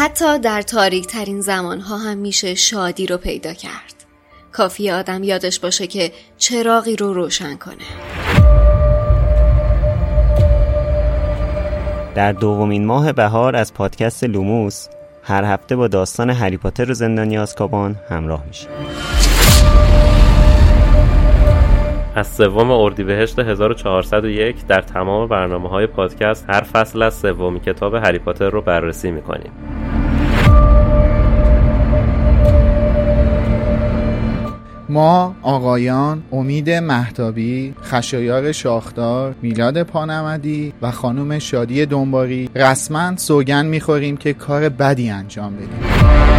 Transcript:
حتی در تاریک ترین زمان ها هم میشه شادی رو پیدا کرد. کافی آدم یادش باشه که چراغی رو روشن کنه. در دومین ماه بهار از پادکست لوموس هر هفته با داستان هری پاتر و زندانی آزکابان همراه میشه. از سوم اردیبهشت 1401 در تمام برنامه های پادکست هر فصل از سومی کتاب هری پاتر رو بررسی می‌کنیم. ما آقایان امید مهتابی خشایار شاخدار میلاد پانمدی و خانم شادی دنباری رسما سوگن می‌خوریم که کار بدی انجام بدیم.